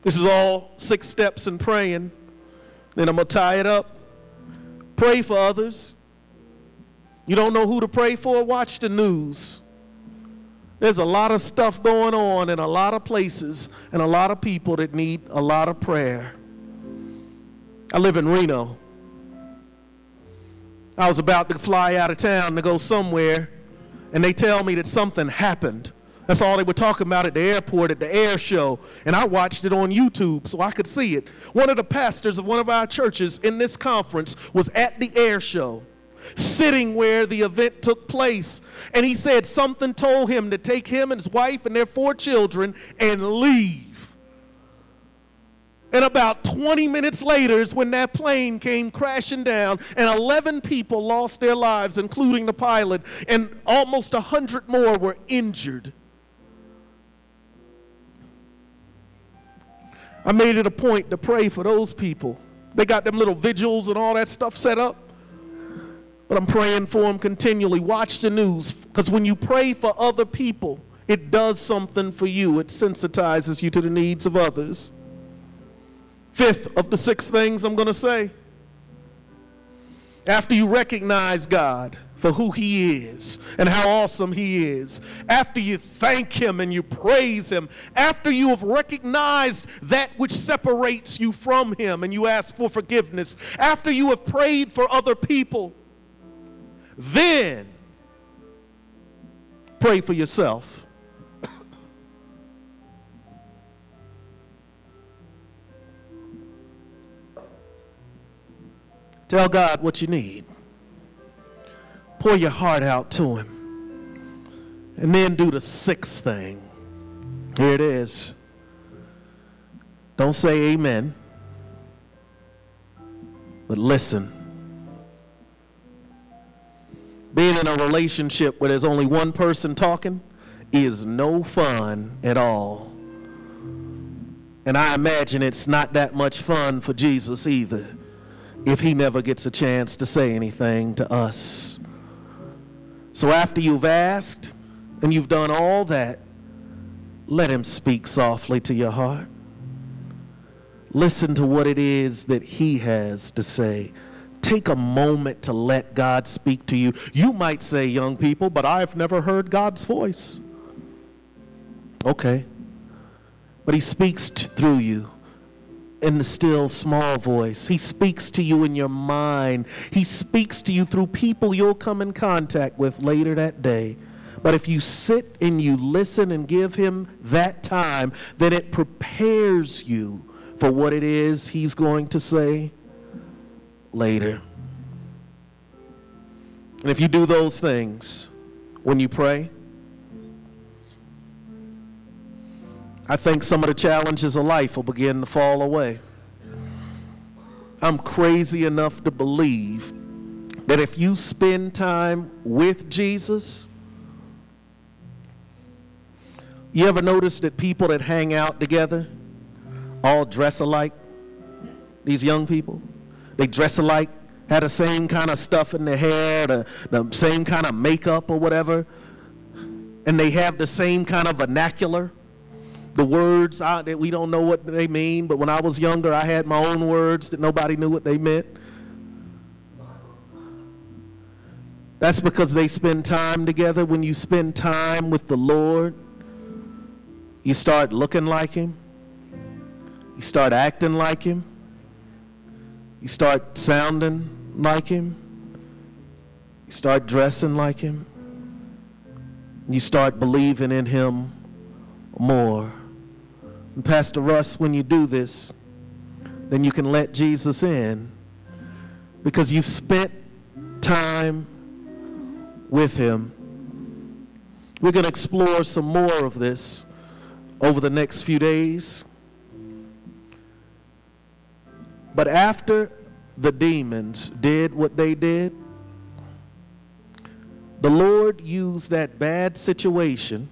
This is all six steps in praying. Then I'm going to tie it up. Pray for others. You don't know who to pray for? Watch the news. There's a lot of stuff going on in a lot of places and a lot of people that need a lot of prayer. I live in Reno. I was about to fly out of town to go somewhere, and they tell me that something happened. That's all they were talking about at the airport at the air show. And I watched it on YouTube so I could see it. One of the pastors of one of our churches in this conference was at the air show. sitting where the event took place. And he said something told him to take him and his wife and their four children and leave. And about 20 minutes later is when that plane came crashing down, and 11 people lost their lives, including the pilot, and almost 100 more were injured. I made it a point to pray for those people. They got them little vigils and all that stuff set up. But I'm praying for them continually. Watch the news, because when you pray for other people, it does something for you. It sensitizes you to the needs of others. Fifth of the six things I'm going to say. After you recognize God for who He is and how awesome He is, after you thank Him and you praise Him, after you have recognized that which separates you from Him and you ask for forgiveness, after you have prayed for other people, then pray for yourself. [coughs] Tell God what you need. Pour your heart out to Him. And then do the sixth thing. Here it is. Don't say amen, but listen. Being in a relationship where there's only one person talking is no fun at all. And I imagine it's not that much fun for Jesus either if he never gets a chance to say anything to us. So after you've asked and you've done all that, let him speak softly to your heart. Listen to what it is that he has to say. Take a moment to let God speak to you. You might say, young people, but I've never heard God's voice. Okay. But he speaks t- through you in the still small voice. He speaks to you in your mind. He speaks to you through people you'll come in contact with later that day. But if you sit and you listen and give him that time, then it prepares you for what it is he's going to say later. And if you do those things when you pray, I think some of the challenges of life will begin to fall away. I'm crazy enough to believe that if you spend time with Jesus, you ever notice that people that hang out together all dress alike? These young people, they dress alike, have the same kind of stuff in their hair, the, the same kind of makeup or whatever, and they have the same kind of vernacular the words that we don't know what they mean, but when I was younger, I had my own words that nobody knew what they meant. That's because they spend time together. When you spend time with the Lord, you start looking like Him, you start acting like Him, you start sounding like Him, you start dressing like Him, you start believing in Him more. And Pastor Russ, when you do this, then you can let Jesus in because you've spent time with him. We're going to explore some more of this over the next few days. But after the demons did what they did, the Lord used that bad situation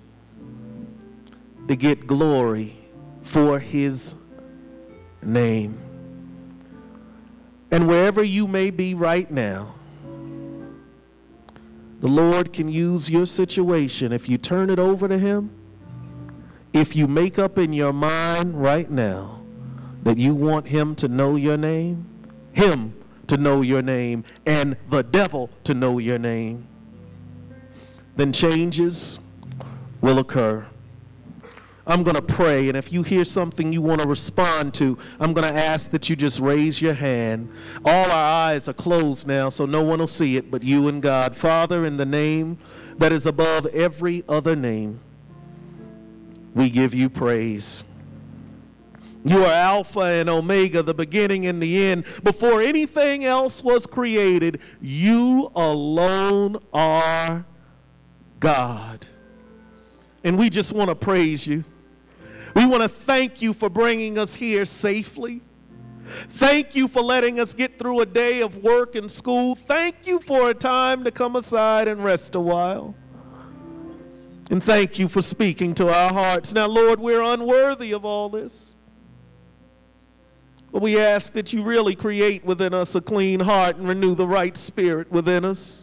to get glory for his name. And wherever you may be right now, the Lord can use your situation if you turn it over to him. If you make up in your mind right now that you want him to know your name, him to know your name, and the devil to know your name, then changes will occur. I'm going to pray, and if you hear something you want to respond to, I'm going to ask that you just raise your hand. All our eyes are closed now, so no one will see it but you and God. Father, in the name that is above every other name, we give you praise. You are Alpha and Omega, the beginning and the end. Before anything else was created, you alone are God. And we just want to praise you. We want to thank you for bringing us here safely. Thank you for letting us get through a day of work and school. Thank you for a time to come aside and rest a while. And thank you for speaking to our hearts. Now, Lord, we're unworthy of all this. But we ask that you really create within us a clean heart and renew the right spirit within us.